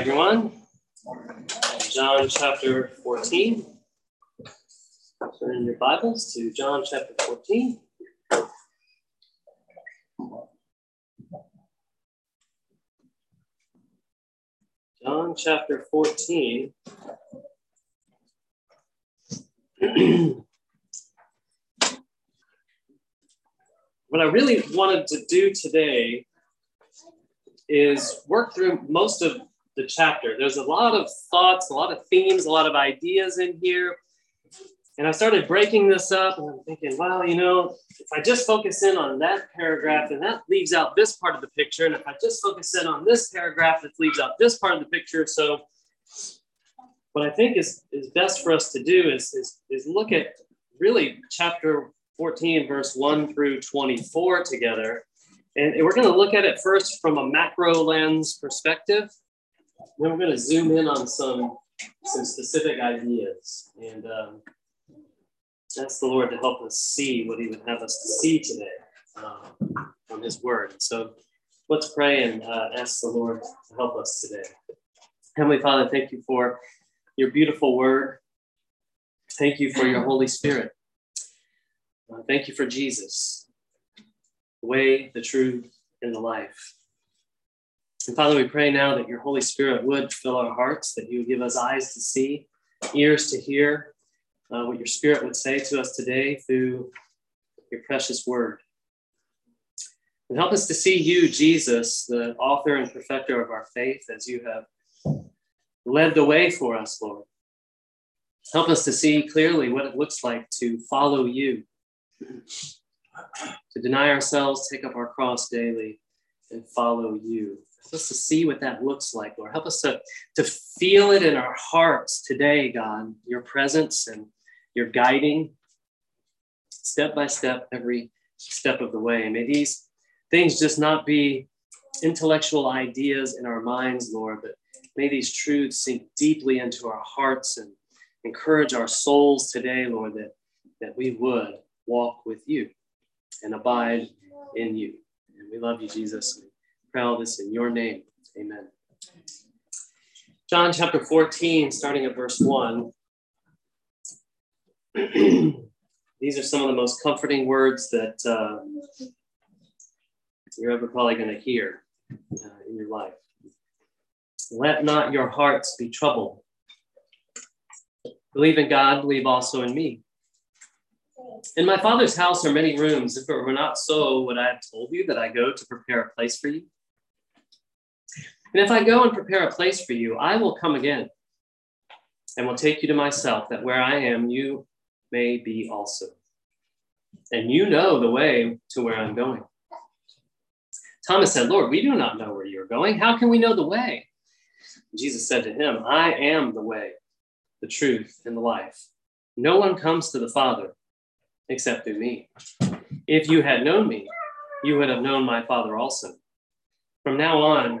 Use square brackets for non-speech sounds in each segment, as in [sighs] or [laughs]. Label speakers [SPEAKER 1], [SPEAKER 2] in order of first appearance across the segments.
[SPEAKER 1] everyone. John chapter 14. Turn your Bibles to John chapter 14. John chapter 14. [clears throat] what I really wanted to do today is work through most of the chapter. There's a lot of thoughts, a lot of themes, a lot of ideas in here. And I started breaking this up and I'm thinking, well, you know, if I just focus in on that paragraph, then that leaves out this part of the picture. And if I just focus in on this paragraph, it leaves out this part of the picture. So what I think is, is best for us to do is, is, is look at really chapter 14, verse 1 through 24 together. And we're going to look at it first from a macro lens perspective. Then we're going to zoom in on some, some specific ideas and um, ask the Lord to help us see what He would have us to see today um, from His Word. So let's pray and uh, ask the Lord to help us today. Heavenly Father, thank you for your beautiful Word. Thank you for your Holy Spirit. Uh, thank you for Jesus, the way, the truth, and the life. And Father, we pray now that your Holy Spirit would fill our hearts, that you would give us eyes to see, ears to hear uh, what your Spirit would say to us today through your precious word. And help us to see you, Jesus, the author and perfecter of our faith, as you have led the way for us, Lord. Help us to see clearly what it looks like to follow you to deny ourselves, take up our cross daily, and follow you. Help us to see what that looks like, Lord. Help us to, to feel it in our hearts today, God, your presence and your guiding step by step, every step of the way. May these things just not be intellectual ideas in our minds, Lord, but may these truths sink deeply into our hearts and encourage our souls today, Lord, that, that we would walk with you and abide in you. And we love you, Jesus. Pray all this in your name. Amen. John chapter 14, starting at verse 1. [clears throat] These are some of the most comforting words that uh, you're ever probably going to hear uh, in your life. Let not your hearts be troubled. Believe in God, believe also in me. In my father's house are many rooms. If it were not so, would I have told you that I go to prepare a place for you? And if I go and prepare a place for you, I will come again and will take you to myself, that where I am, you may be also. And you know the way to where I'm going. Thomas said, Lord, we do not know where you're going. How can we know the way? Jesus said to him, I am the way, the truth, and the life. No one comes to the Father except through me. If you had known me, you would have known my Father also. From now on,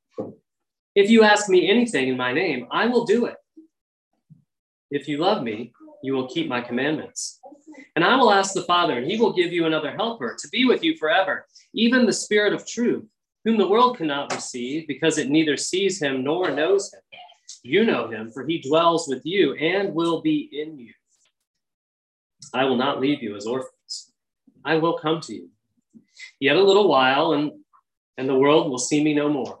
[SPEAKER 1] If you ask me anything in my name, I will do it. If you love me, you will keep my commandments. And I will ask the Father, and he will give you another helper to be with you forever, even the Spirit of truth, whom the world cannot receive because it neither sees him nor knows him. You know him, for he dwells with you and will be in you. I will not leave you as orphans. I will come to you. Yet a little while, and and the world will see me no more,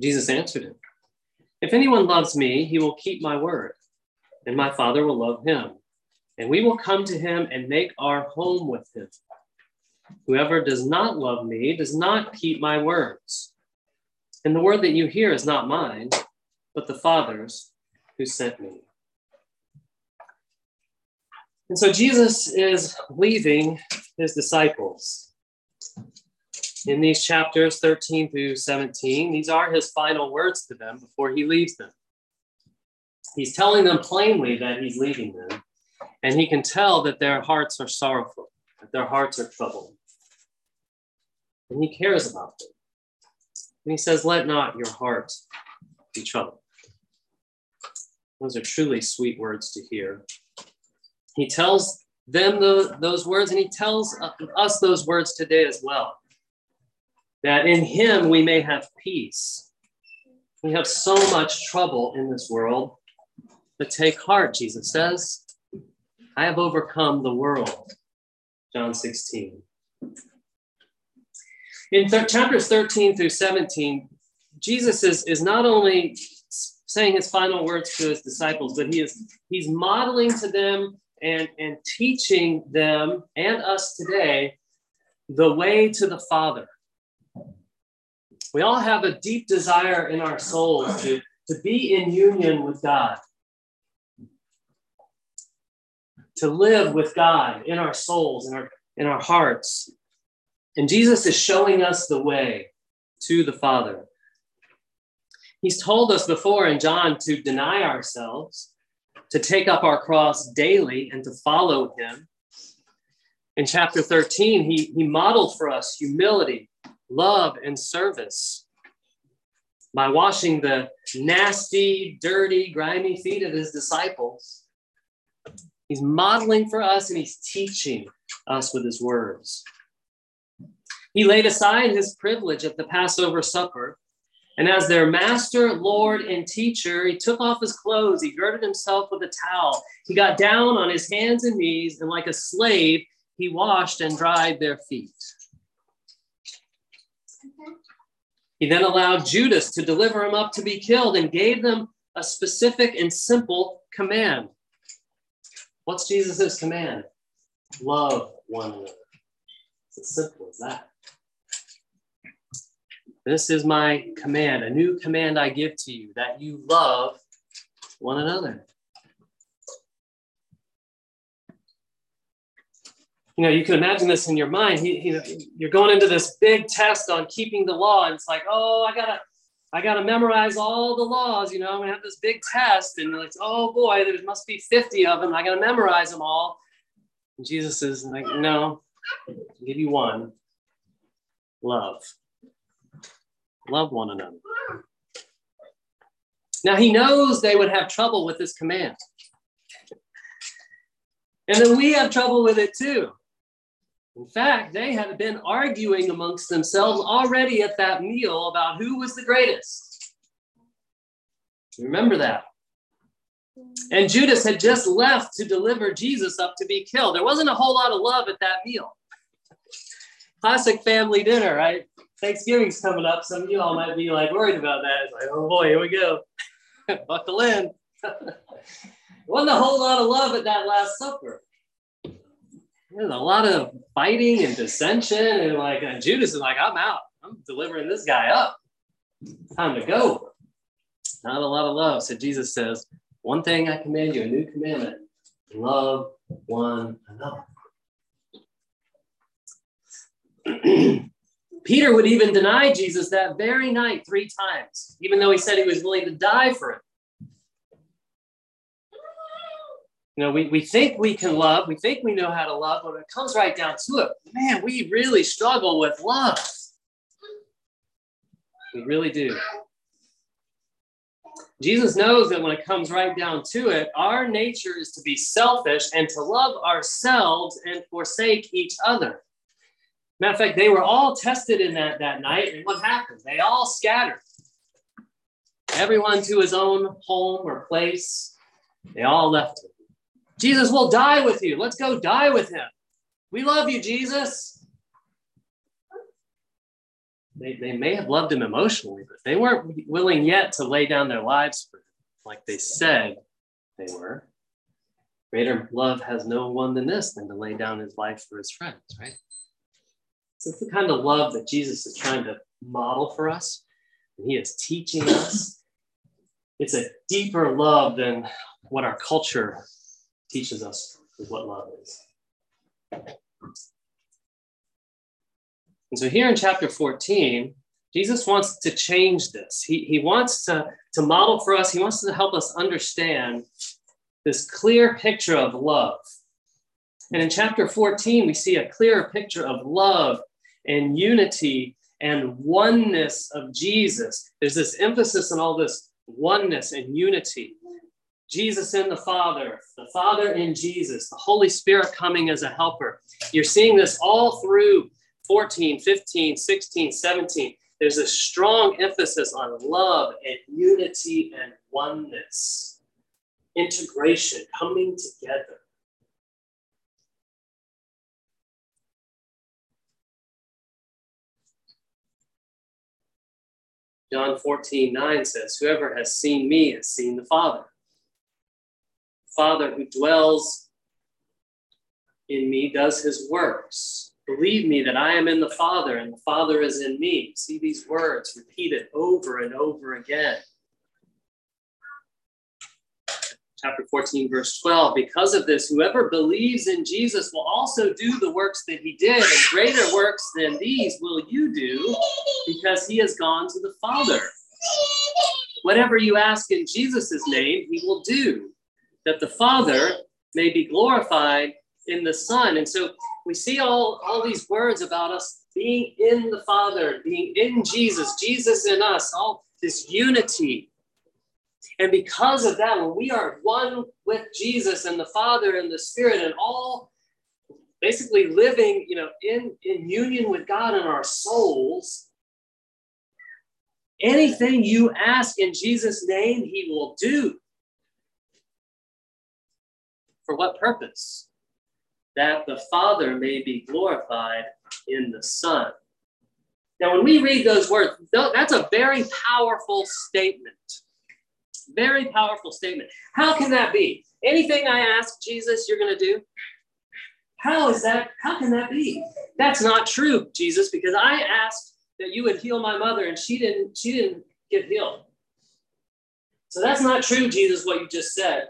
[SPEAKER 1] Jesus answered him, If anyone loves me, he will keep my word and my Father will love him, and we will come to him and make our home with him. Whoever does not love me does not keep my words. And the word that you hear is not mine, but the Father's who sent me. And so Jesus is leaving his disciples. In these chapters 13 through 17, these are his final words to them before he leaves them. He's telling them plainly that he's leaving them, and he can tell that their hearts are sorrowful, that their hearts are troubled. And he cares about them. And he says, Let not your heart be troubled. Those are truly sweet words to hear. He tells them the, those words, and he tells uh, us those words today as well. That in him we may have peace. We have so much trouble in this world, but take heart, Jesus says. I have overcome the world. John 16. In th- chapters 13 through 17, Jesus is, is not only saying his final words to his disciples, but he is he's modeling to them and, and teaching them and us today the way to the Father. We all have a deep desire in our souls to, to be in union with God to live with God in our souls, in our, in our hearts. And Jesus is showing us the way to the Father. He's told us before in John to deny ourselves, to take up our cross daily, and to follow him. In chapter 13, he, he modeled for us humility, love, and service by washing the nasty, dirty, grimy feet of his disciples He's modeling for us and he's teaching us with his words. He laid aside his privilege at the Passover supper. And as their master, Lord, and teacher, he took off his clothes. He girded himself with a towel. He got down on his hands and knees, and like a slave, he washed and dried their feet. He then allowed Judas to deliver him up to be killed and gave them a specific and simple command What's Jesus' command? Love one another. It's as simple as that. This is my command, a new command I give to you that you love one another. You know, you can imagine this in your mind. He, he, you're going into this big test on keeping the law, and it's like, oh, I gotta, I got to memorize all the laws. You know, I'm to have this big test. And like, oh boy, there must be 50 of them. I got to memorize them all. And Jesus is like, no, I'll give you one love. Love one another. Now, he knows they would have trouble with this command. And then we have trouble with it too. In fact, they had been arguing amongst themselves already at that meal about who was the greatest. Remember that. And Judas had just left to deliver Jesus up to be killed. There wasn't a whole lot of love at that meal. Classic family dinner, right? Thanksgiving's coming up. Some of you all might be like worried about that. It's like, oh boy, here we go. [laughs] Buckle in. [laughs] wasn't a whole lot of love at that Last Supper there's a lot of fighting and dissension, and like and Judas is like, I'm out. I'm delivering this guy up. Time to go. Not a lot of love. So Jesus says, One thing I command you, a new commandment love one another. [clears throat] Peter would even deny Jesus that very night three times, even though he said he was willing to die for him. You know, we, we think we can love, we think we know how to love, but when it comes right down to it, man, we really struggle with love. We really do. Jesus knows that when it comes right down to it, our nature is to be selfish and to love ourselves and forsake each other. Matter of fact, they were all tested in that that night, and what happened? They all scattered. Everyone to his own home or place. They all left. Jesus will die with you. Let's go die with him. We love you, Jesus. They, they may have loved him emotionally, but they weren't willing yet to lay down their lives for him like they said they were. Greater love has no one than this, than to lay down his life for his friends, right? So it's the kind of love that Jesus is trying to model for us, and he is teaching us. It's a deeper love than what our culture teaches us what love is. And so here in chapter 14, Jesus wants to change this. He, he wants to, to model for us, he wants to help us understand this clear picture of love. And in chapter 14, we see a clearer picture of love and unity and oneness of Jesus. There's this emphasis on all this oneness and unity. Jesus in the Father, the Father in Jesus, the Holy Spirit coming as a helper. You're seeing this all through 14, 15, 16, 17. There's a strong emphasis on love and unity and oneness, integration, coming together. John 14, 9 says, Whoever has seen me has seen the Father. Father who dwells in me does his works. Believe me that I am in the Father and the Father is in me. See these words repeated over and over again. Chapter 14, verse 12. Because of this, whoever believes in Jesus will also do the works that he did, and greater works than these will you do, because he has gone to the Father. Whatever you ask in Jesus' name, he will do that the Father may be glorified in the Son. And so we see all, all these words about us being in the Father, being in Jesus, Jesus in us, all this unity. And because of that, when we are one with Jesus and the Father and the Spirit and all basically living, you know, in, in union with God in our souls, anything you ask in Jesus' name, he will do. For what purpose? That the Father may be glorified in the Son. Now, when we read those words, that's a very powerful statement. Very powerful statement. How can that be? Anything I ask Jesus, you're going to do? How is that? How can that be? That's not true, Jesus, because I asked that you would heal my mother and she didn't she didn't get healed. So that's not true, Jesus, what you just said.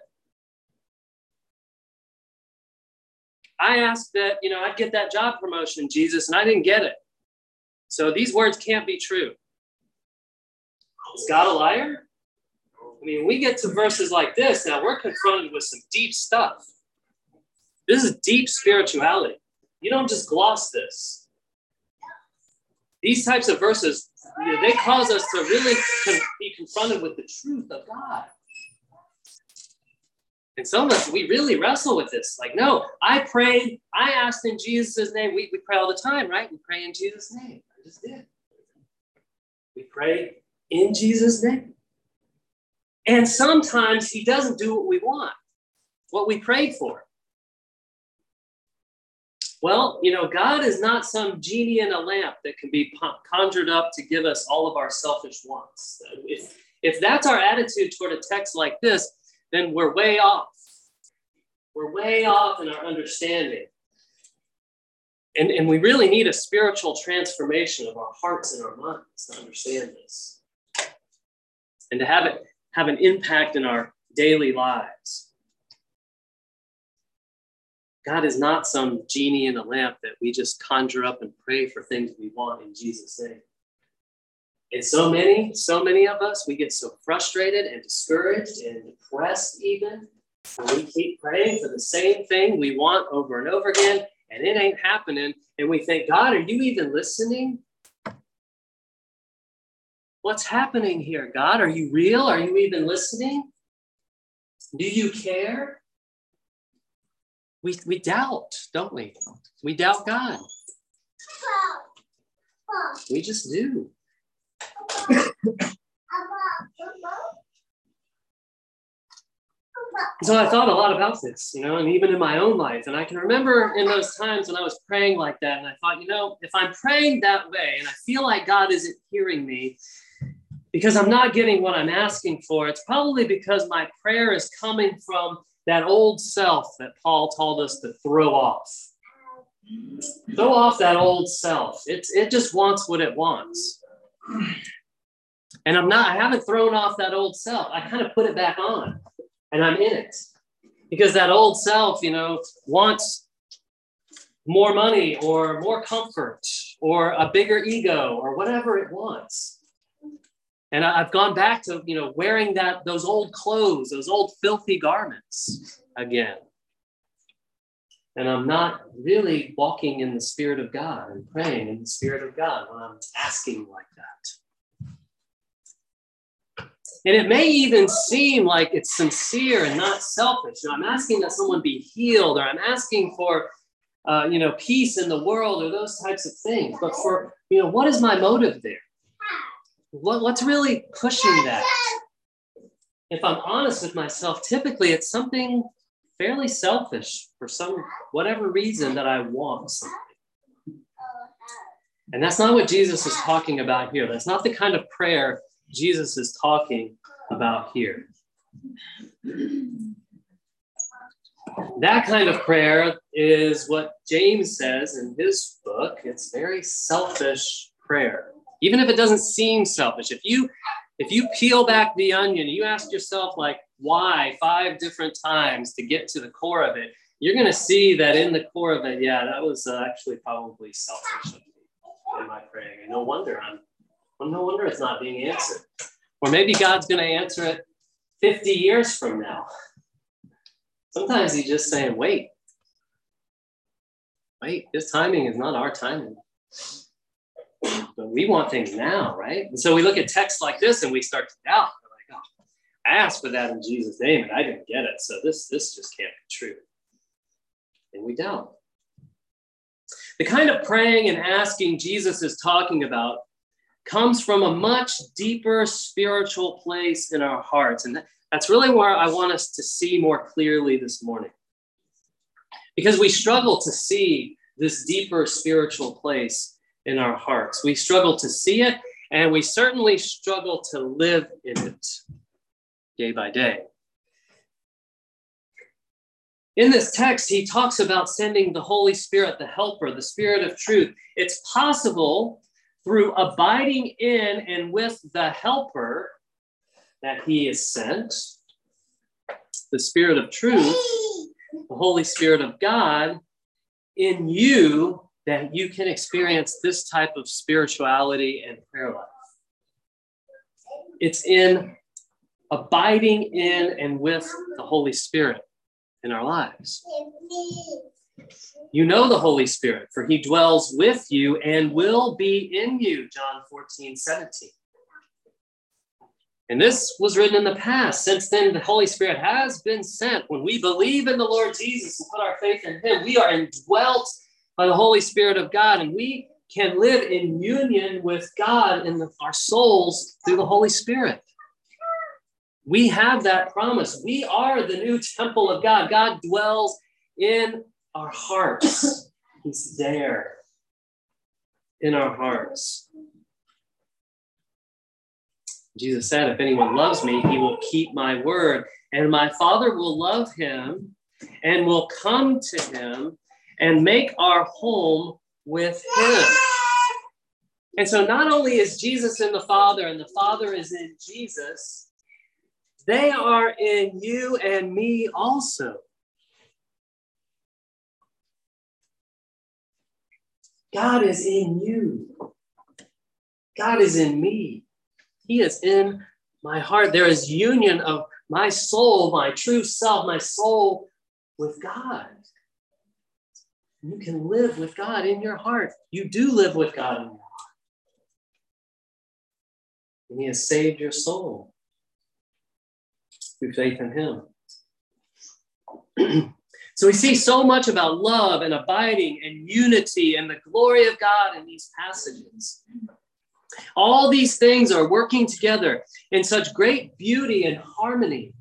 [SPEAKER 1] I asked that, you know, I'd get that job promotion, Jesus, and I didn't get it. So these words can't be true. Is God a liar? I mean, we get to verses like this, now we're confronted with some deep stuff. This is deep spirituality. You don't just gloss this. These types of verses, you know, they cause us to really be confronted with the truth of God. And some of us, we really wrestle with this. Like, no, I prayed, I asked in Jesus' name. We, we pray all the time, right? We pray in Jesus' name. I just did. We pray in Jesus' name. And sometimes he doesn't do what we want, what we prayed for. Well, you know, God is not some genie in a lamp that can be conjured up to give us all of our selfish wants. If, if that's our attitude toward a text like this, then we're way off. We're way off in our understanding. And, and we really need a spiritual transformation of our hearts and our minds to understand this and to have it have an impact in our daily lives. God is not some genie in a lamp that we just conjure up and pray for things we want in Jesus' name. And so many, so many of us, we get so frustrated and discouraged and depressed, even. And we keep praying for the same thing we want over and over again, and it ain't happening. And we think, God, are you even listening? What's happening here, God? Are you real? Are you even listening? Do you care? We, we doubt, don't we? We doubt God. We just do. So I thought a lot about this, you know, and even in my own life. And I can remember in those times when I was praying like that, and I thought, you know, if I'm praying that way and I feel like God isn't hearing me because I'm not getting what I'm asking for, it's probably because my prayer is coming from that old self that Paul told us to throw off. Throw off that old self. It's it just wants what it wants. And I'm not, I haven't thrown off that old self. I kind of put it back on and I'm in it. Because that old self, you know, wants more money or more comfort or a bigger ego or whatever it wants. And I've gone back to, you know, wearing that those old clothes, those old filthy garments again. And I'm not really walking in the Spirit of God and praying in the Spirit of God when I'm asking like that. And it may even seem like it's sincere and not selfish. You know, I'm asking that someone be healed, or I'm asking for, uh, you know, peace in the world, or those types of things. But for, you know, what is my motive there? What, what's really pushing that? If I'm honest with myself, typically it's something fairly selfish for some whatever reason that I want something. And that's not what Jesus is talking about here. That's not the kind of prayer Jesus is talking about here. That kind of prayer is what James says in his book. It's very selfish prayer. Even if it doesn't seem selfish, if you if you peel back the onion, you ask yourself like why five different times to get to the core of it, you're going to see that in the core of it, yeah, that was uh, actually probably selfish of me in my praying. And no wonder I'm well, no wonder it's not being answered. Or maybe God's going to answer it 50 years from now. Sometimes He's just saying, wait. Wait, this timing is not our timing. But we want things now, right? And so we look at texts like this and we start to doubt. We're like, oh, I asked for that in Jesus' name and I didn't get it. So this, this just can't be true. And we doubt. The kind of praying and asking Jesus is talking about comes from a much deeper spiritual place in our hearts. And that's really where I want us to see more clearly this morning. Because we struggle to see this deeper spiritual place in our hearts. We struggle to see it, and we certainly struggle to live in it day by day. In this text, he talks about sending the Holy Spirit, the helper, the Spirit of truth. It's possible through abiding in and with the helper that he is sent, the Spirit of truth, the Holy Spirit of God, in you, that you can experience this type of spirituality and prayer life. It's in abiding in and with the Holy Spirit in our lives. You know the Holy Spirit, for he dwells with you and will be in you. John 14, 17. And this was written in the past. Since then, the Holy Spirit has been sent. When we believe in the Lord Jesus and put our faith in him, we are indwelt by the Holy Spirit of God, and we can live in union with God in the, our souls through the Holy Spirit. We have that promise. We are the new temple of God. God dwells in our hearts. He's there in our hearts. Jesus said, If anyone loves me, he will keep my word, and my Father will love him and will come to him and make our home with him. And so, not only is Jesus in the Father and the Father is in Jesus, they are in you and me also. God is in you. God is in me. He is in my heart. There is union of my soul, my true self, my soul with God. You can live with God in your heart. You do live with God in your heart. and he has saved your soul through faith in him. [clears throat] so we see so much about love and abiding and unity and the glory of God in these passages. All these things are working together in such great beauty and harmony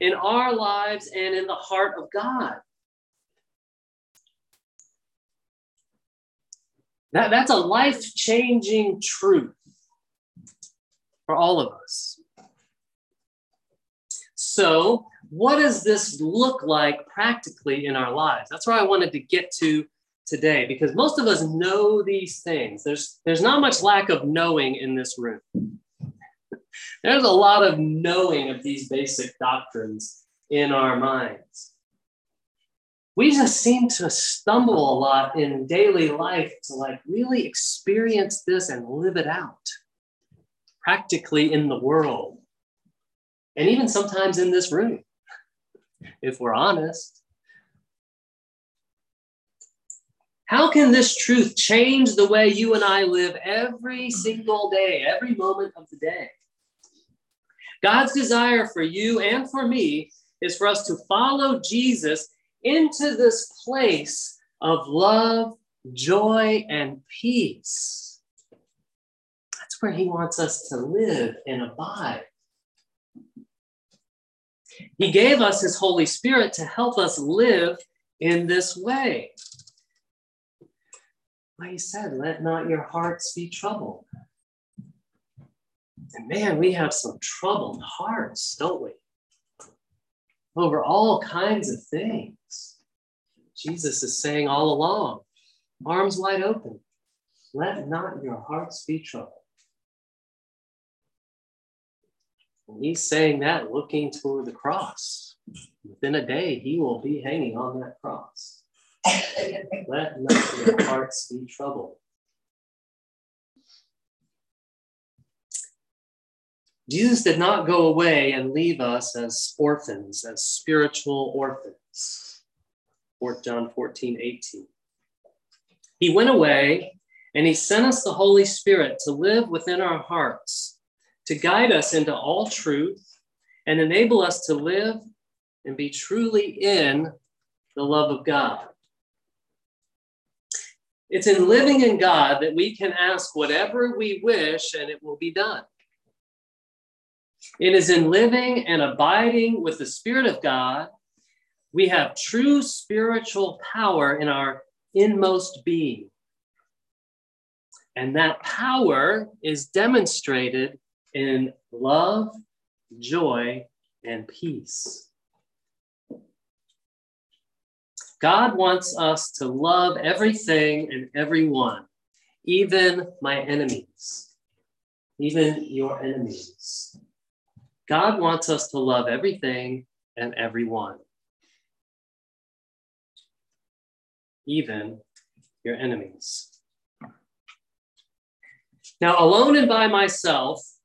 [SPEAKER 1] in our lives and in the heart of God. That, that's a life changing truth for all of us. So, what does this look like practically in our lives? That's where I wanted to get to today because most of us know these things. There's, there's not much lack of knowing in this room. [laughs] There's a lot of knowing of these basic doctrines in our minds. We just seem to stumble a lot in daily life to like really experience this and live it out practically in the world. And even sometimes in this room, if we're honest. How can this truth change the way you and I live every single day, every moment of the day? God's desire for you and for me is for us to follow Jesus into this place of love, joy, and peace. That's where He wants us to live and abide. He gave us His Holy Spirit to help us live in this way. Like He said, let not your hearts be troubled. And man, we have some troubled hearts, don't we? Over all kinds of things. Jesus is saying all along, arms wide open, let not your hearts be troubled. And he's saying that looking toward the cross. Within a day, he will be hanging on that cross. [laughs] let not your hearts be troubled. Jesus did not go away and leave us as orphans, as spiritual orphans. 4 John 14, 18. He went away and he sent us the Holy Spirit to live within our hearts, to guide us into all truth and enable us to live and be truly in the love of God. It's in living in God that we can ask whatever we wish and it will be done. It is in living and abiding with the Spirit of God, we have true spiritual power in our inmost being. And that power is demonstrated in love, joy, and peace. God wants us to love everything and everyone, even my enemies, even your enemies. God wants us to love everything and everyone, even your enemies. Now, alone and by myself,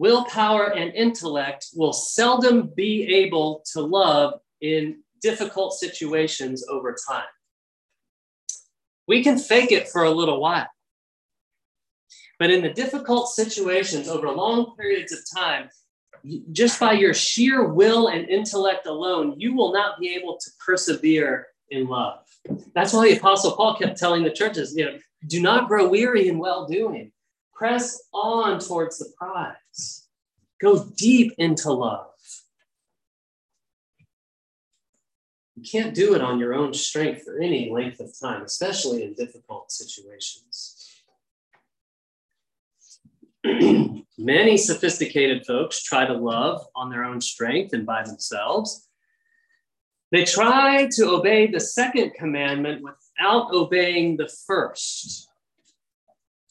[SPEAKER 1] willpower and intellect will seldom be able to love in difficult situations over time. We can fake it for a little while. But in the difficult situations over long periods of time, just by your sheer will and intellect alone, you will not be able to persevere in love. That's why the Apostle Paul kept telling the churches, you know, do not grow weary in well doing. Press on towards the prize. Go deep into love. You can't do it on your own strength for any length of time, especially in difficult situations. [clears throat] Many sophisticated folks try to love on their own strength and by themselves. They try to obey the second commandment without obeying the first.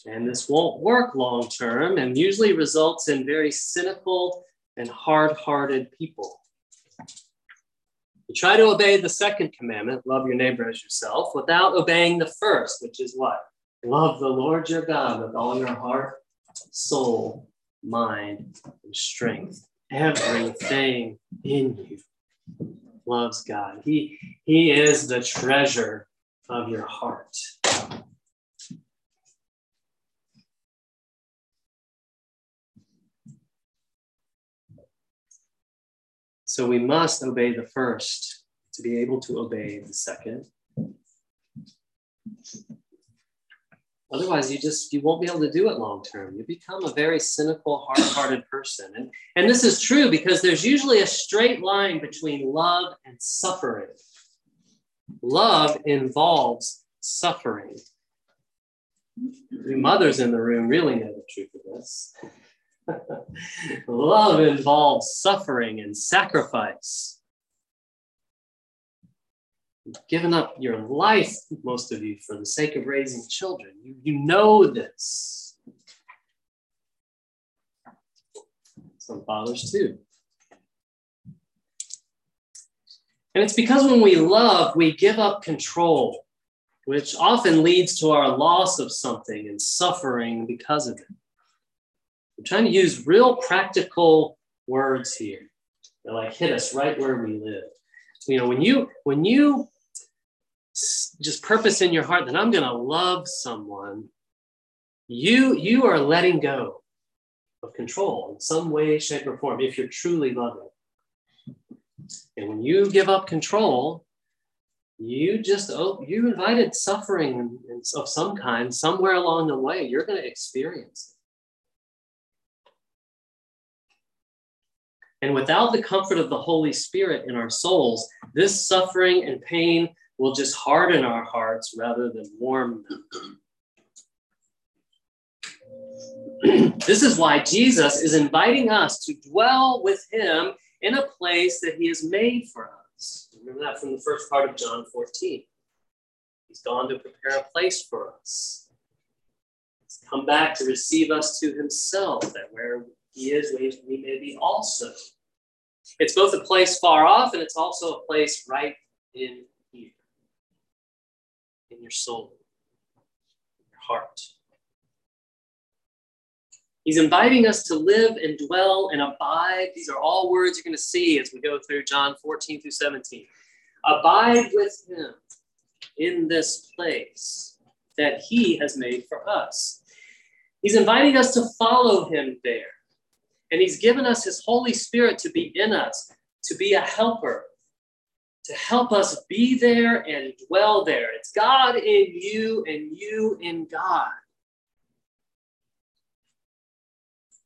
[SPEAKER 1] And this won't work long term and usually results in very cynical and hard hearted people. You try to obey the second commandment, love your neighbor as yourself, without obeying the first, which is what? Love the Lord your God with all your heart, soul, mind, and strength. Everything in you loves God. He, he is the treasure of your heart. So we must obey the first to be able to obey the second. Otherwise, you just you won't be able to do it long term. You become a very cynical, hard-hearted person. And, and this is true because there's usually a straight line between love and suffering. Love involves suffering. The mothers in the room really know the truth of this. [laughs] love involves suffering and sacrifice. You've given up your life, most of you, for the sake of raising children. You, you know this. Some fathers, too. And it's because when we love, we give up control, which often leads to our loss of something and suffering because of it. I'm trying to use real practical words here that like hit us right where we live. You know, when you when you just purpose in your heart that I'm going to love someone, you you are letting go of control in some way, shape, or form if you're truly loving. And when you give up control, you just oh, you invited suffering of some kind somewhere along the way. You're going to experience it. And without the comfort of the Holy Spirit in our souls, this suffering and pain will just harden our hearts rather than warm them. [clears throat] this is why Jesus is inviting us to dwell with him in a place that he has made for us. Remember that from the first part of John 14. He's gone to prepare a place for us. He's come back to receive us to himself, that where he is, we, may be also. It's both a place far off and it's also a place right in here, in your soul, in your heart. He's inviting us to live and dwell and abide. These are all words you're going to see as we go through John 14 through 17. Abide with him in this place that he has made for us. He's inviting us to follow him there. And he's given us his Holy Spirit to be in us, to be a helper, to help us be there and dwell there. It's God in you and you in God.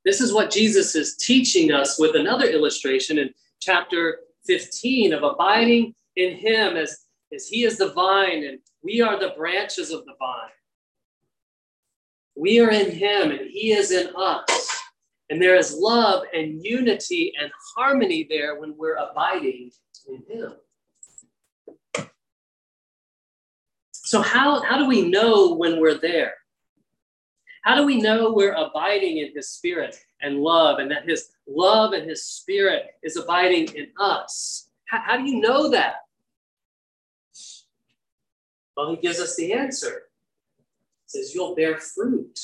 [SPEAKER 1] This is what Jesus is teaching us with another illustration in chapter 15 of abiding in Him as, as He is the vine and we are the branches of the vine. We are in Him and He is in us. And there is love and unity and harmony there when we're abiding in Him. So, how, how do we know when we're there? How do we know we're abiding in his spirit and love, and that his love and his spirit is abiding in us? How, how do you know that? Well, he gives us the answer. He says, You'll bear fruit.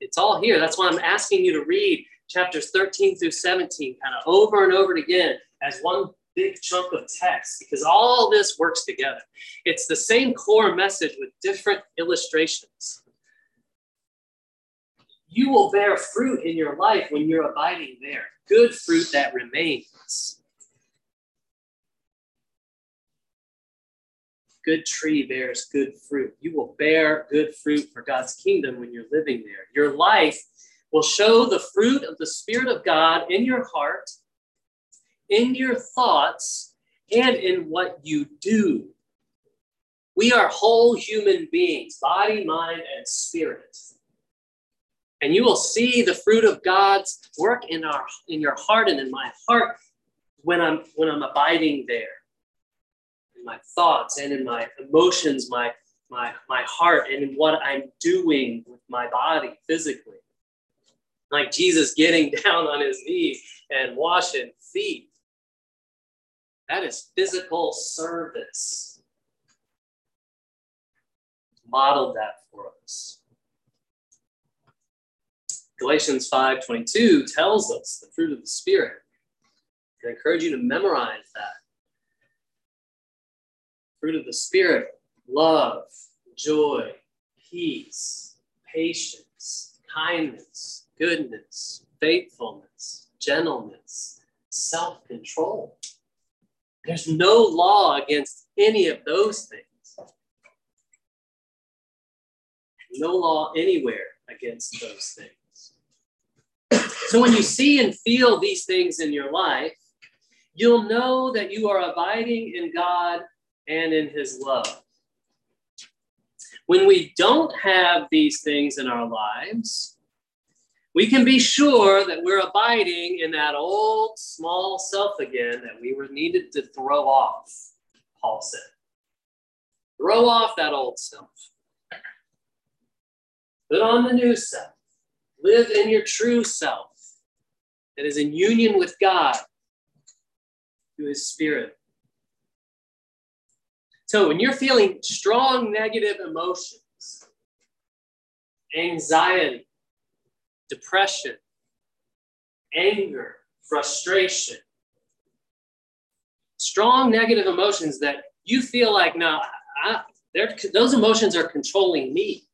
[SPEAKER 1] It's all here. That's why I'm asking you to read chapters 13 through 17 kind of over and over again as one big chunk of text because all this works together. It's the same core message with different illustrations. You will bear fruit in your life when you're abiding there, good fruit that remains. Good tree bears good fruit. You will bear good fruit for God's kingdom when you're living there. Your life will show the fruit of the Spirit of God in your heart in your thoughts and in what you do. We are whole human beings, body, mind, and spirit. And you will see the fruit of God's work in our in your heart and in my heart when I'm when I'm abiding there. My thoughts and in my emotions, my my my heart, and in what I'm doing with my body physically. Like Jesus getting [laughs] down on his knees and washing feet that is physical service. Modeled that for us. Galatians 5:22 tells us the fruit of the Spirit. I encourage you to memorize that. Fruit of the Spirit, love, joy, peace, patience, kindness, goodness, faithfulness, gentleness, self control. There's no law against any of those things. No law anywhere against those things. So when you see and feel these things in your life, you'll know that you are abiding in God and in His love. When we don't have these things in our lives, we can be sure that we're abiding in that old small self again that we were needed to throw off, Paul said. Throw off that old self. Put on the new self. Live in your true self that is in union with God through His Spirit. So when you're feeling strong negative emotions, anxiety, depression, anger, frustration, strong negative emotions that you feel like, no, I, those emotions are controlling me,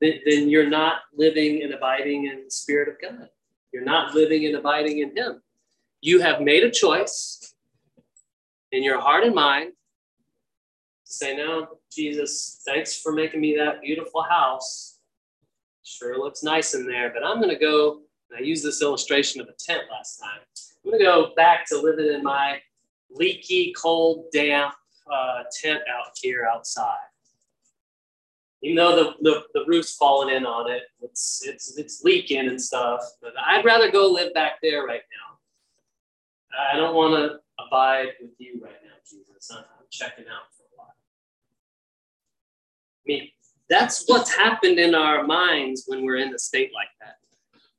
[SPEAKER 1] then, then you're not living and abiding in the Spirit of God. You're not living and abiding in Him. You have made a choice in your heart and mind to say, No, Jesus, thanks for making me that beautiful house. Sure looks nice in there, but I'm going to go. I used this illustration of a tent last time. I'm going to go back to living in my leaky, cold, damp uh, tent out here outside. Even though the, the, the roof's falling in on it, it's, it's, it's leaking and stuff, but I'd rather go live back there right now. I don't want to abide with you right now, Jesus. I'm checking out for a while. I mean, that's what's happened in our minds when we're in a state like that.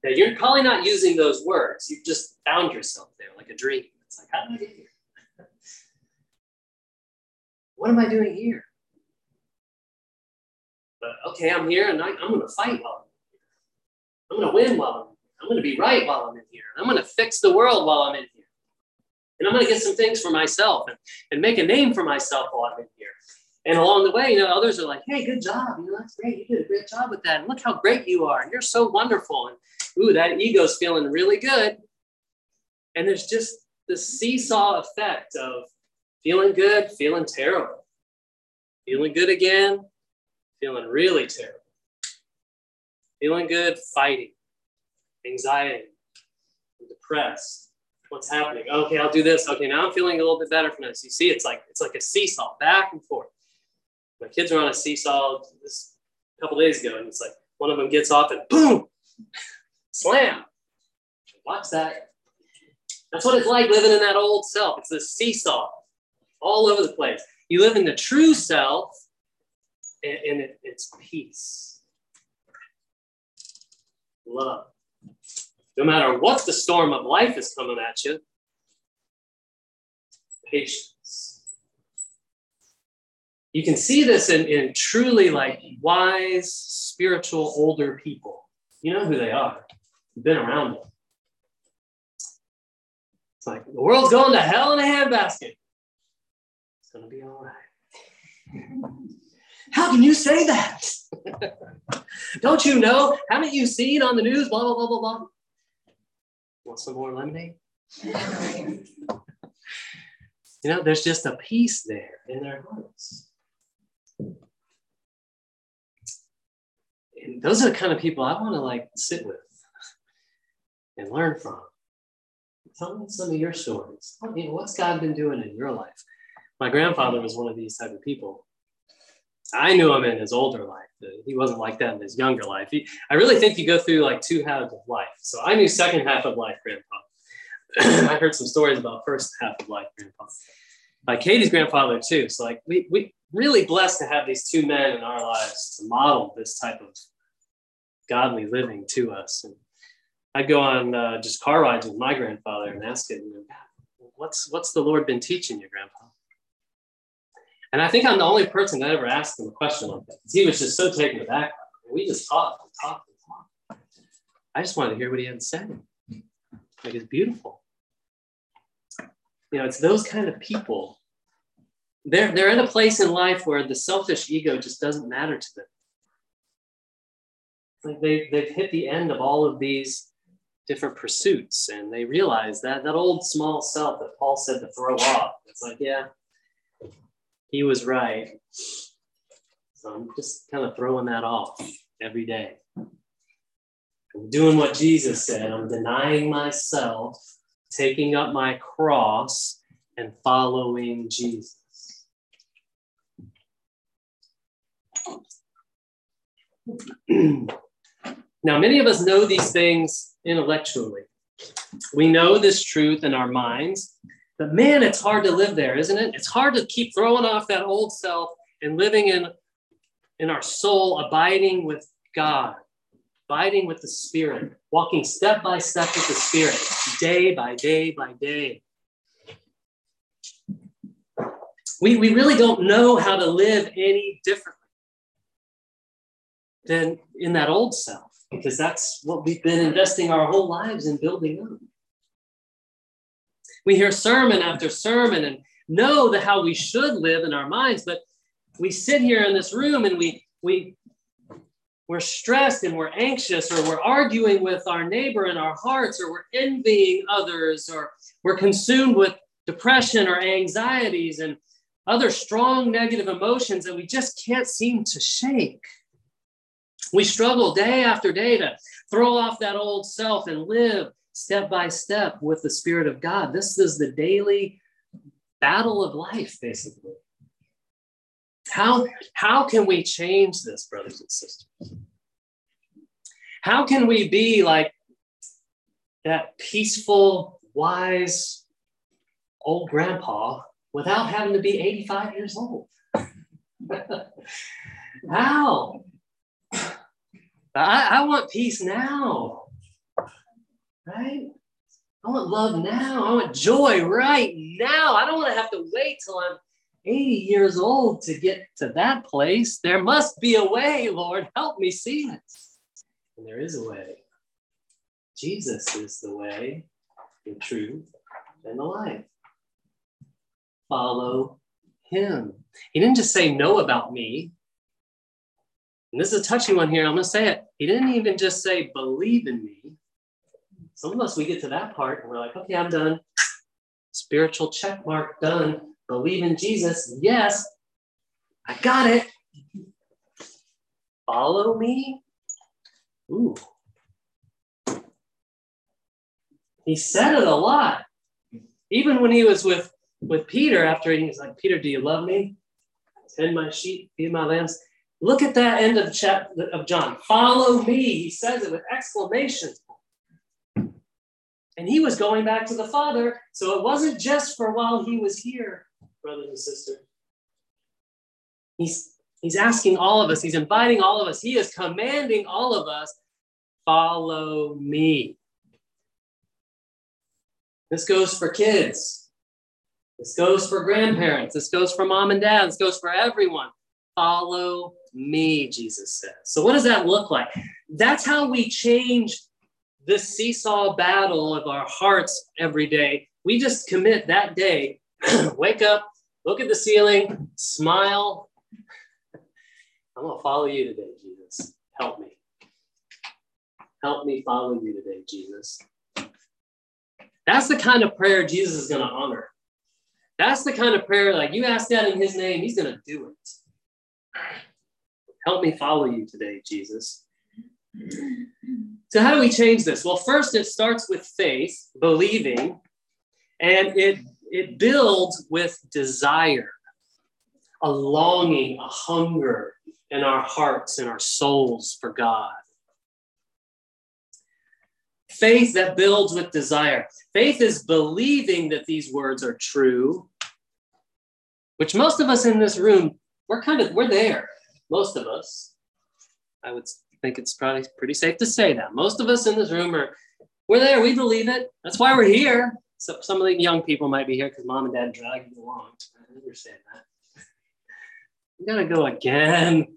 [SPEAKER 1] That you're probably not using those words. You've just found yourself there like a dream. It's like, how did I get here? [laughs] what am I doing here? But okay, I'm here and I, am going to fight while I'm here. I'm going to win while I'm here. I'm going to be right while I'm in here. I'm going to fix the world while I'm in here. And I'm going to get some things for myself and, and make a name for myself while I'm in here. And along the way, you know, others are like, hey, good job. You know, that's great. You did a great job with that. And look how great you are. You're so wonderful. And ooh, that ego's feeling really good. And there's just the seesaw effect of feeling good, feeling terrible, feeling good again, feeling really terrible, feeling good, fighting, anxiety, depressed. What's happening? Okay, I'll do this. Okay, now I'm feeling a little bit better from this. You see, it's like it's like a seesaw, back and forth. My kids were on a seesaw this a couple days ago, and it's like one of them gets off and boom, slam. Watch that. That's what it's like living in that old self. It's this seesaw all over the place. You live in the true self, and, and it, it's peace, love. No matter what the storm of life is coming at you, patience. You can see this in, in truly like wise, spiritual, older people. You know who they are. You've been around them. It's like the world's going to hell in a handbasket. It's going to be all right. How can you say that? [laughs] Don't you know? Haven't you seen on the news? Blah, blah, blah, blah, blah. Want some more lemonade? [laughs] you know, there's just a peace there in their hearts. And those are the kind of people I want to like sit with and learn from. Tell me some of your stories. Tell me, what's God been doing in your life? My grandfather was one of these type of people. I knew him in his older life. He wasn't like that in his younger life. He, I really think you go through like two halves of life. So I knew second half of life, grandpa. [clears throat] I heard some stories about first half of life, grandpa. Like Katie's grandfather too. So like we we really blessed to have these two men in our lives to model this type of godly living to us. And I'd go on uh, just car rides with my grandfather and ask him, what's what's the Lord been teaching you, Grandpa? And I think I'm the only person that ever asked him a question like that because he was just so taken aback. We just talked and talked and talked. I just wanted to hear what he had to say. Like it's beautiful. You know, it's those kind of people. They're, they're in a place in life where the selfish ego just doesn't matter to them. Like they, they've hit the end of all of these different pursuits and they realize that that old small self that Paul said to throw off. It's like, yeah, he was right. So I'm just kind of throwing that off every day. I'm doing what Jesus said. I'm denying myself, taking up my cross, and following Jesus. [clears throat] now, many of us know these things intellectually. We know this truth in our minds, but man, it's hard to live there, isn't it? It's hard to keep throwing off that old self and living in, in our soul, abiding with God, abiding with the Spirit, walking step by step with the Spirit, day by day by day. We, we really don't know how to live any differently than in that old self because that's what we've been investing our whole lives in building up. We hear sermon after sermon and know the how we should live in our minds, but we sit here in this room and we we we're stressed and we're anxious or we're arguing with our neighbor in our hearts or we're envying others or we're consumed with depression or anxieties and other strong negative emotions that we just can't seem to shake. We struggle day after day to throw off that old self and live step by step with the Spirit of God. This is the daily battle of life, basically. How, how can we change this, brothers and sisters? How can we be like that peaceful, wise old grandpa without having to be 85 years old? [laughs] How? I, I want peace now, right? I want love now. I want joy right now. I don't want to have to wait till I'm 80 years old to get to that place. There must be a way, Lord. Help me see it. And there is a way. Jesus is the way, the truth, and the life. Follow him. He didn't just say no about me. And this is a touchy one here. I'm going to say it. He didn't even just say, believe in me. Some of us, we get to that part and we're like, okay, I'm done. Spiritual check mark done. Believe in Jesus. Yes, I got it. Follow me. Ooh. He said it a lot. Even when he was with, with Peter, after he was like, Peter, do you love me? Tend my sheep, feed my lambs. Look at that end of chapter of John. Follow me. He says it with exclamation. And he was going back to the Father. So it wasn't just for while he was here, brothers and sisters. He's, he's asking all of us, he's inviting all of us, he is commanding all of us follow me. This goes for kids. This goes for grandparents. This goes for mom and dad. This goes for everyone. Follow me, Jesus says. So, what does that look like? That's how we change the seesaw battle of our hearts every day. We just commit that day, [clears throat] wake up, look at the ceiling, smile. [laughs] I'm going to follow you today, Jesus. Help me. Help me follow you today, Jesus. That's the kind of prayer Jesus is going to honor. That's the kind of prayer, like you ask that in his name, he's going to do it. Help me follow you today, Jesus. So, how do we change this? Well, first, it starts with faith, believing, and it, it builds with desire, a longing, a hunger in our hearts and our souls for God. Faith that builds with desire. Faith is believing that these words are true, which most of us in this room, we're kind of, we're there most of us, I would think it's probably pretty safe to say that. Most of us in this room are, we're there, we believe it. That's why we're here. So some of the young people might be here because mom and dad dragged you along. I understand that. We gotta go again.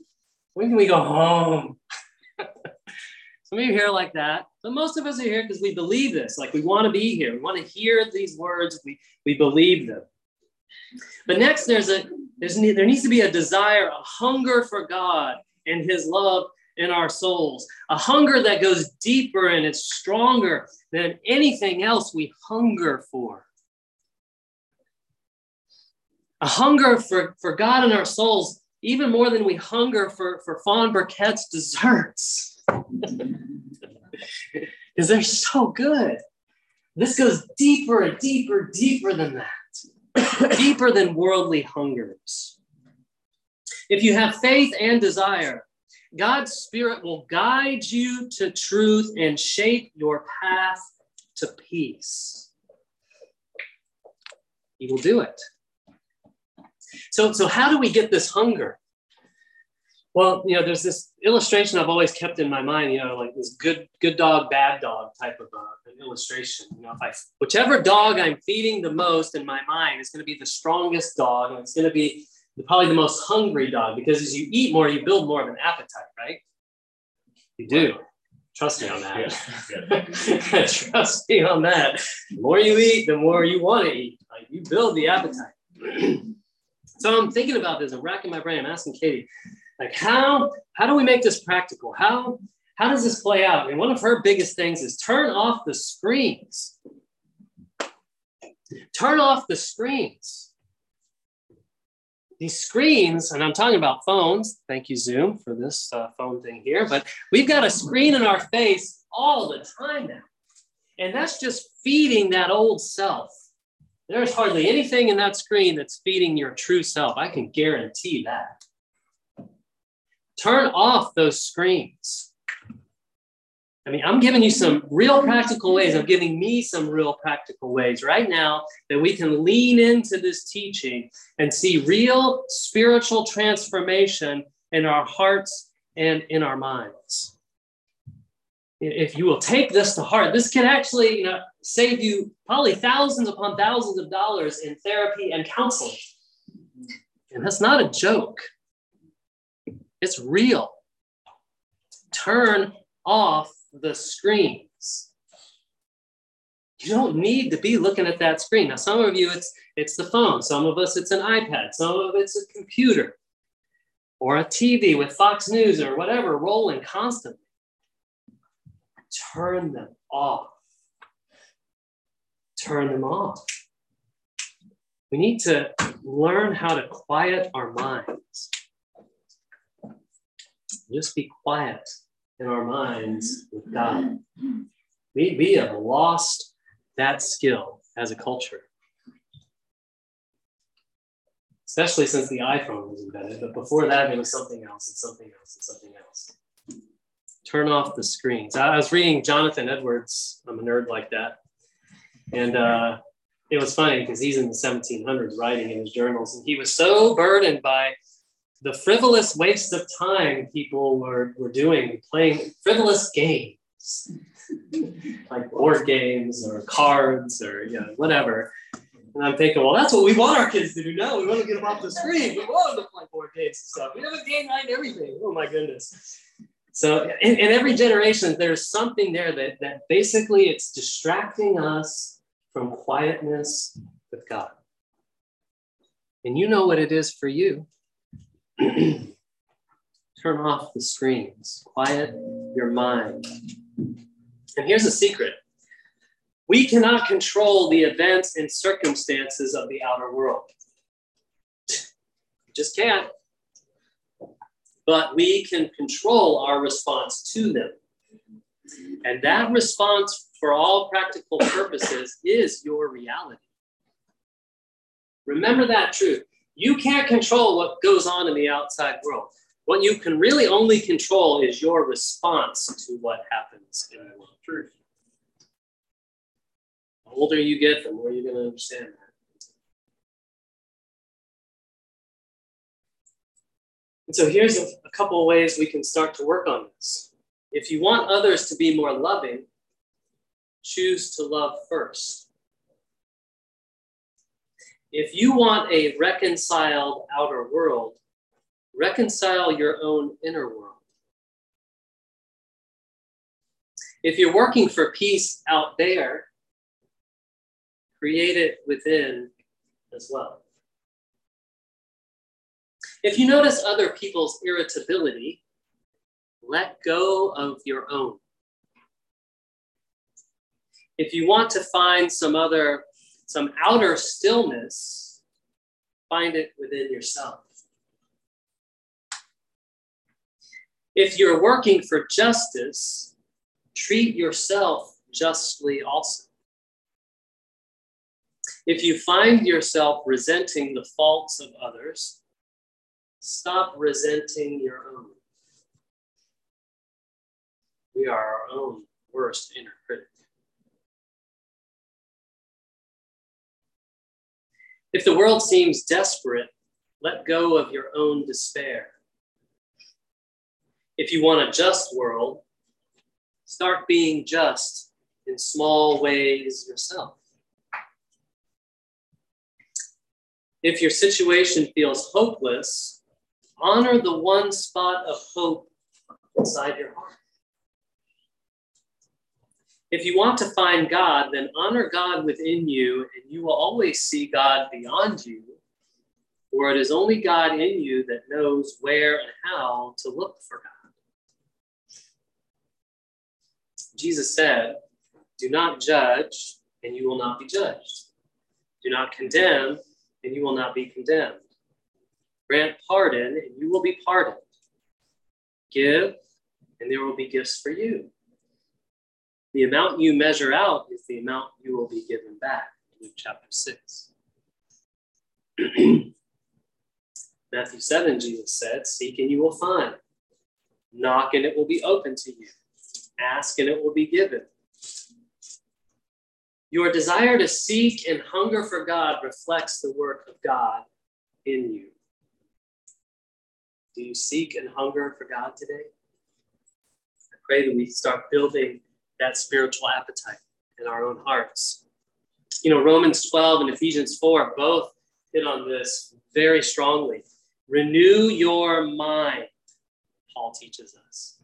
[SPEAKER 1] When can we go home? [laughs] some of you here like that, but most of us are here because we believe this. Like we want to be here. We want to hear these words. We we believe them. But next, there's a there's, there needs to be a desire, a hunger for God and His love in our souls, a hunger that goes deeper and it's stronger than anything else we hunger for. A hunger for, for God in our souls, even more than we hunger for, for Fawn Burkett's desserts. [laughs] Because they're so good. This goes deeper and deeper, deeper than that, deeper than worldly hungers. If you have faith and desire, God's Spirit will guide you to truth and shape your path to peace. He will do it. So, so how do we get this hunger? Well, you know, there's this illustration I've always kept in my mind. You know, like this good good dog, bad dog type of uh, an illustration. You know, if I whichever dog I'm feeding the most in my mind is going to be the strongest dog, and it's going to be probably the most hungry dog because as you eat more, you build more of an appetite, right? You do. Trust me on that. Yeah, [laughs] Trust me on that. The more you eat, the more you want to eat. Like you build the appetite. [clears throat] so I'm thinking about this. I'm racking my brain. I'm asking Katie, like, how how do we make this practical? How how does this play out? Mean, one of her biggest things is turn off the screens. Turn off the screens these screens, and I'm talking about phones. Thank you, Zoom, for this uh, phone thing here. But we've got a screen in our face all the time now. And that's just feeding that old self. There's hardly anything in that screen that's feeding your true self. I can guarantee that. Turn off those screens. I mean, I'm giving you some real practical ways. I'm giving me some real practical ways right now that we can lean into this teaching and see real spiritual transformation in our hearts and in our minds. If you will take this to heart, this can actually you know, save you probably thousands upon thousands of dollars in therapy and counseling. And that's not a joke, it's real. Turn off the screens. You don't need to be looking at that screen. Now, some of you, it's it's the phone. Some of us, it's an iPad. Some of it's a computer or a TV with Fox News or whatever rolling constantly. Turn them off. Turn them off. We need to learn how to quiet our minds. Just be quiet in our minds with God. We, we have lost that skill as a culture, especially since the iPhone was invented. But before that, it was something else and something else and something else. Turn off the screens. I was reading Jonathan Edwards. I'm a nerd like that. And uh, it was funny because he's in the 1700s writing in his journals, and he was so burdened by the frivolous waste of time people were, were doing, playing frivolous games, like board games or cards or you know, whatever. And I'm thinking, well, that's what we want our kids to do now. We want to get them off the screen. We want them to play board games and stuff. We have a game night and everything. Oh my goodness. So in, in every generation, there's something there that, that basically it's distracting us from quietness with God. And you know what it is for you. [clears throat] Turn off the screens, quiet your mind. And here's a secret we cannot control the events and circumstances of the outer world. We just can't. But we can control our response to them. And that response, for all practical purposes, is your reality. Remember that truth. You can't control what goes on in the outside world. What you can really only control is your response to what happens in the world. Truth. The older you get, the more you're going to understand that. And so here's a, a couple of ways we can start to work on this. If you want others to be more loving, choose to love first. If you want a reconciled outer world, reconcile your own inner world. If you're working for peace out there, create it within as well. If you notice other people's irritability, let go of your own. If you want to find some other, some outer stillness, find it within yourself. If you're working for justice, treat yourself justly also. If you find yourself resenting the faults of others, stop resenting your own. We are our own worst inner critic. If the world seems desperate, let go of your own despair. If you want a just world, start being just in small ways yourself. If your situation feels hopeless, honor the one spot of hope inside your heart. If you want to find God, then honor God within you, and you will always see God beyond you, for it is only God in you that knows where and how to look for God. Jesus said, Do not judge, and you will not be judged. Do not condemn, and you will not be condemned. Grant pardon, and you will be pardoned. Give, and there will be gifts for you. The amount you measure out is the amount you will be given back. Luke chapter 6. [clears throat] Matthew 7, Jesus said, Seek and you will find. Knock and it will be open to you. Ask and it will be given. Your desire to seek and hunger for God reflects the work of God in you. Do you seek and hunger for God today? I pray that we start building that spiritual appetite in our own hearts. You know, Romans 12 and Ephesians 4 both hit on this very strongly. Renew your mind, Paul teaches us.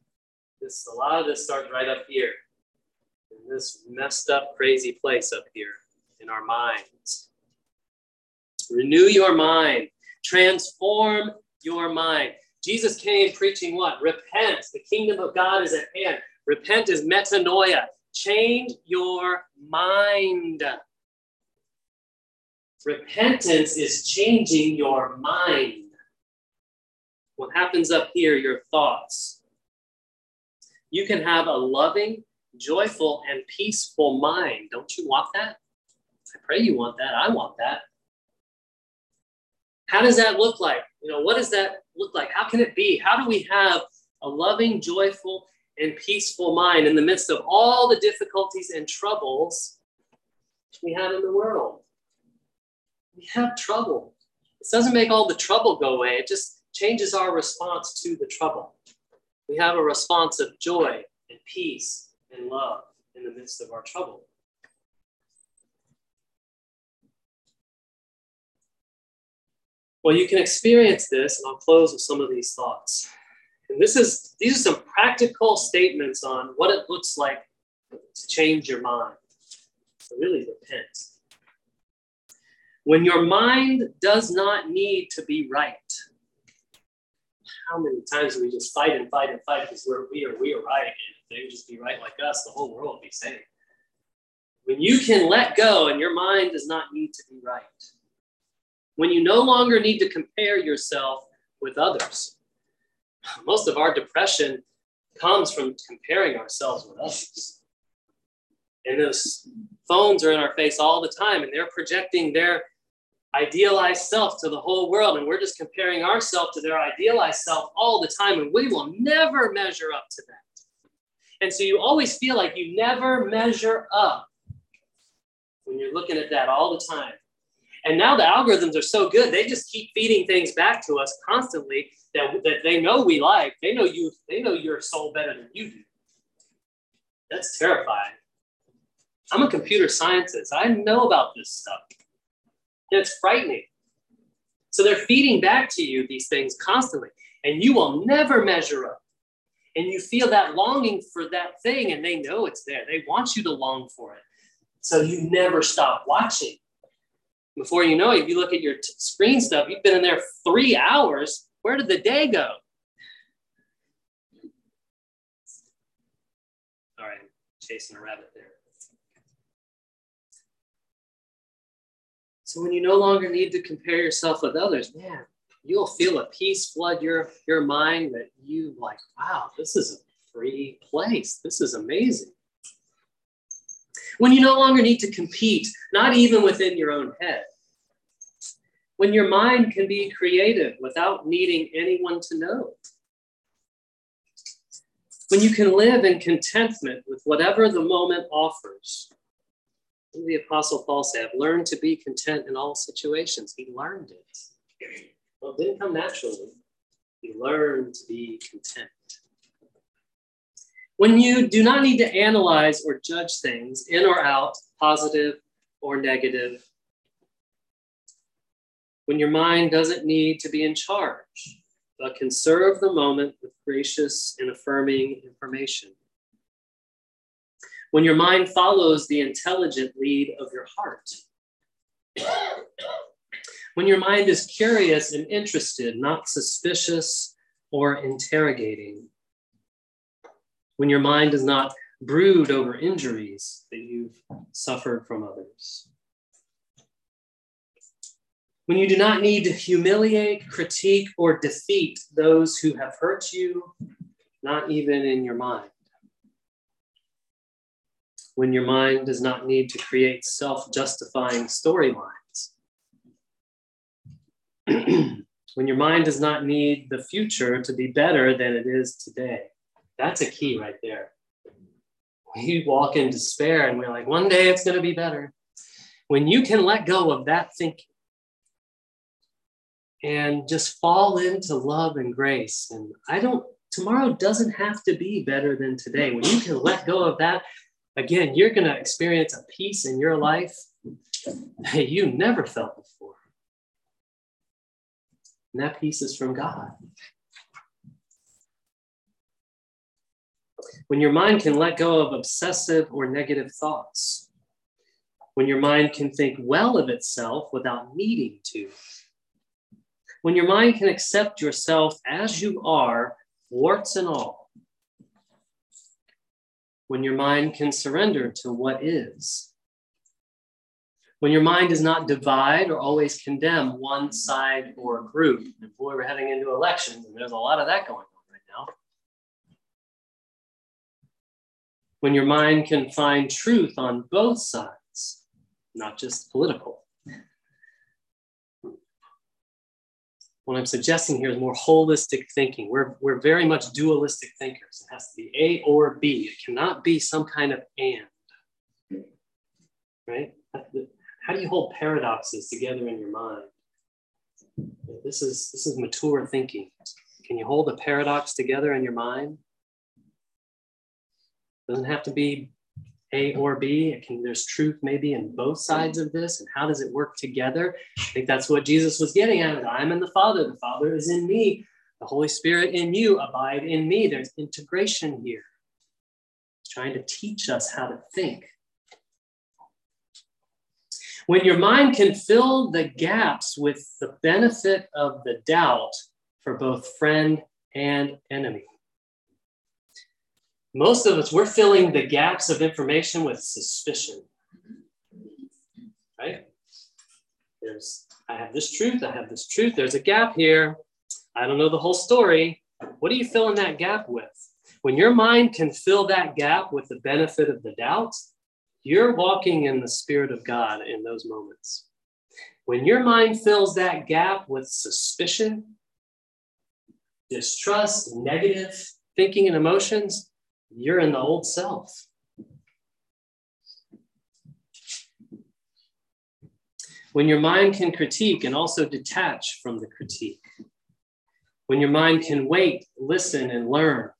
[SPEAKER 1] This a lot of this starts right up here in this messed up, crazy place up here in our minds. Renew your mind, transform your mind. Jesus came preaching what? Repent. The kingdom of God is at hand. Repent is metanoia. Change your mind. Repentance is changing your mind. What happens up here, your thoughts. You can have a loving, joyful, and peaceful mind. Don't you want that? I pray you want that. I want that. How does that look like? You know, what does that look like? How can it be? How do we have a loving, joyful, and peaceful mind in the midst of all the difficulties and troubles we have in the world? We have trouble. This doesn't make all the trouble go away, it just changes our response to the trouble. We have a response of joy and peace and love in the midst of our trouble. Well, you can experience this, and I'll close with some of these thoughts. And this is these are some practical statements on what it looks like to change your mind. To really repent. When your mind does not need to be right. How many times do we just fight and fight and fight because we're we are we are right and if they would just be right like us, the whole world would be saved. When you can let go and your mind does not need to be right, when you no longer need to compare yourself with others, [sighs] most of our depression comes from comparing ourselves with others. And those phones are in our face all the time, and they're projecting their idealized self to the whole world. And we're just comparing ourselves to their idealized self all the time, and we will never measure up to that. And so you always feel like you never measure up when you're looking at that all the time. And now the algorithms are so good, they just keep feeding things back to us constantly that, that they know we like. They know you, they know your soul better than you do. That's terrifying. I'm a computer scientist. I know about this stuff. And it's frightening. So they're feeding back to you these things constantly, and you will never measure up and you feel that longing for that thing and they know it's there they want you to long for it so you never stop watching before you know it, if you look at your t- screen stuff, you've been in there three hours. Where did the day go? All right, I'm chasing a rabbit there. So when you no longer need to compare yourself with others, man, you'll feel a peace flood your your mind that you like, wow, this is a free place. This is amazing. When you no longer need to compete, not even within your own head. When your mind can be creative without needing anyone to know. When you can live in contentment with whatever the moment offers. The Apostle Paul said, I've learned to be content in all situations. He learned it. Well, it didn't come naturally. He learned to be content. When you do not need to analyze or judge things in or out, positive or negative. When your mind doesn't need to be in charge, but can serve the moment with gracious and affirming information. When your mind follows the intelligent lead of your heart when your mind is curious and interested, not suspicious or interrogating. When your mind does not brood over injuries that you've suffered from others. When you do not need to humiliate, critique, or defeat those who have hurt you, not even in your mind. When your mind does not need to create self justifying storylines [clears throat] when your mind does not need the future to be better than it is today. That's a key right there. We walk in despair and we're like, one day it's going to be better. When you can let go of that thinking and just fall into love and grace, and I don't, tomorrow doesn't have to be better than today. When you can let go of that, again, you're going to experience a peace in your life that you never felt before. And that peace is from God. When your mind can let go of obsessive or negative thoughts, when your mind can think well of itself without needing to, when your mind can accept yourself as you are, warts and all, when your mind can surrender to what is, when your mind does not divide or always condemn one side or group. And boy, we're heading into elections, and there's a lot of that going When your mind can find truth on both sides, not just political. What I'm suggesting here is more holistic thinking. We're, we're very much dualistic thinkers. It has to be A or B. It cannot be some kind of and. Right? how do you hold paradoxes together in your mind? This is this is mature thinking. Can you hold a paradox together in your mind? Doesn't have to be A or B. It can, there's truth maybe in both sides of this. And how does it work together? I think that's what Jesus was getting at. I'm in the Father. The Father is in me. The Holy Spirit in you. Abide in me. There's integration here. He's trying to teach us how to think when your mind can fill the gaps with the benefit of the doubt for both friend and enemy. Most of us, we're filling the gaps of information with suspicion. Right? There's, I have this truth, I have this truth, there's a gap here. I don't know the whole story. What are you filling that gap with? When your mind can fill that gap with the benefit of the doubt, you're walking in the Spirit of God in those moments. When your mind fills that gap with suspicion, distrust, negative thinking and emotions, you're in the old self. When your mind can critique and also detach from the critique. When your mind can wait, listen, and learn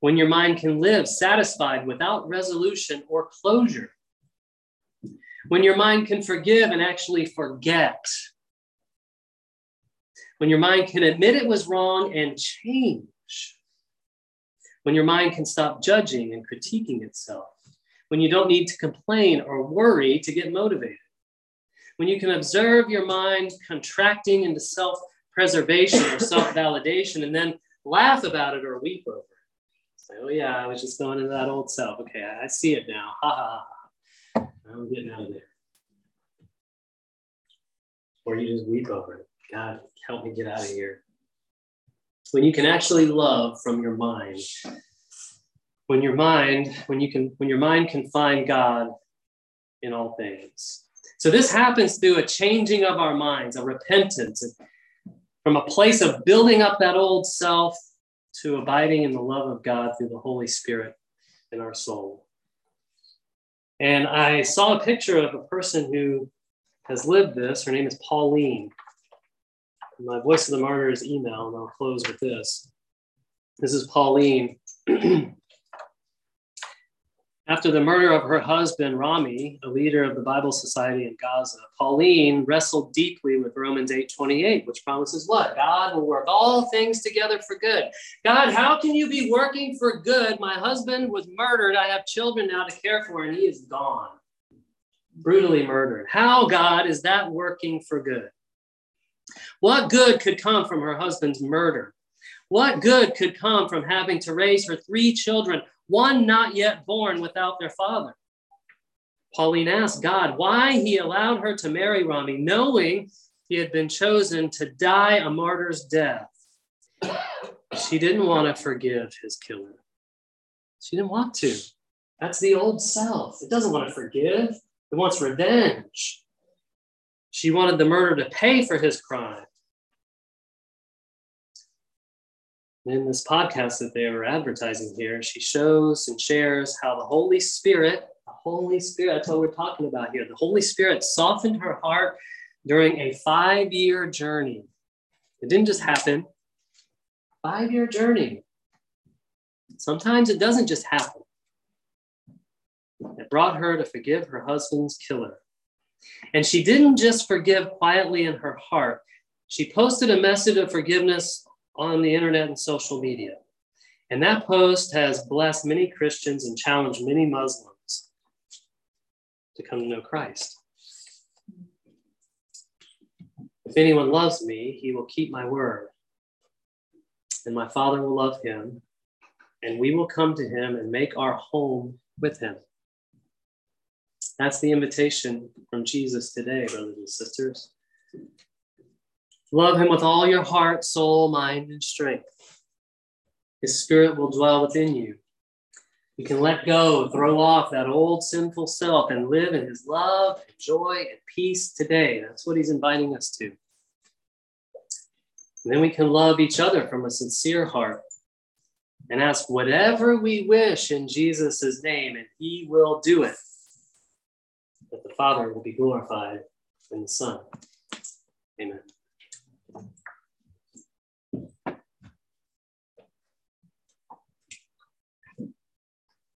[SPEAKER 1] when your mind can live satisfied without resolution or closure, when your mind can forgive and actually forget, when your mind can admit it was wrong and change, when your mind can stop judging and critiquing itself, when you don't need to complain or worry to get motivated, when you can observe your mind contracting into self preservation or self validation and then laugh about it or weep over Like, oh yeah, I was just going into that old self. Okay, I, I see it now. Ha ha ha. I'm getting out of there. Or you just weep over it. God, help me get out of here. When you can actually love from your mind, when your mind, when you can, when your mind can find God in all things. So this happens through a changing of our minds, a repentance, from a place of building up that old self to abiding in the love of God through the Holy Spirit in our soul. And I saw a picture of a person who has lived this. Her name is Pauline. My Voice of the Martyrs email, and I'll close with this. This is Pauline. [clears throat] After the murder of her husband, Rami, a leader of the Bible Society in Gaza, Pauline wrestled deeply with Romans 8:28, which promises what? God will work all things together for good. God, how can you be working for good? My husband was murdered. I have children now to care for, and he is gone. Brutally murdered. How, God, is that working for good? What good could come from her husband's murder? What good could come from having to raise her three children one not yet born without their father. Pauline asked God why he allowed her to marry Rami, knowing he had been chosen to die a martyr's death. She didn't want to forgive his killer. She didn't want to. That's the old self. It doesn't want to forgive, it wants revenge. She wanted the murder to pay for his crime. in this podcast that they were advertising here, she shows and shares how the Holy Spirit, the Holy Spirit, that's what we're talking about here. The Holy Spirit softened her heart during a five year journey. It didn't just happen, five year journey. Sometimes it doesn't just happen. It brought her to forgive her husband's killer. And she didn't just forgive quietly in her heart. She posted a message of forgiveness on the internet and social media. And that post has blessed many Christians and challenged many Muslims to come to know Christ. If anyone loves me, he will keep my word, and my Father will love him, and we will come to him and make our home with him. That's the invitation from Jesus today, brothers and sisters. Love him with all your heart, soul, mind, and strength. His spirit will dwell within you. You can let go, throw off that old sinful self, and live in his love and joy and peace today. That's what he's inviting us to. And then we can love each other from a sincere heart and ask whatever we wish in Jesus' name, and he will do it. Father will be glorified in the Son. Amen.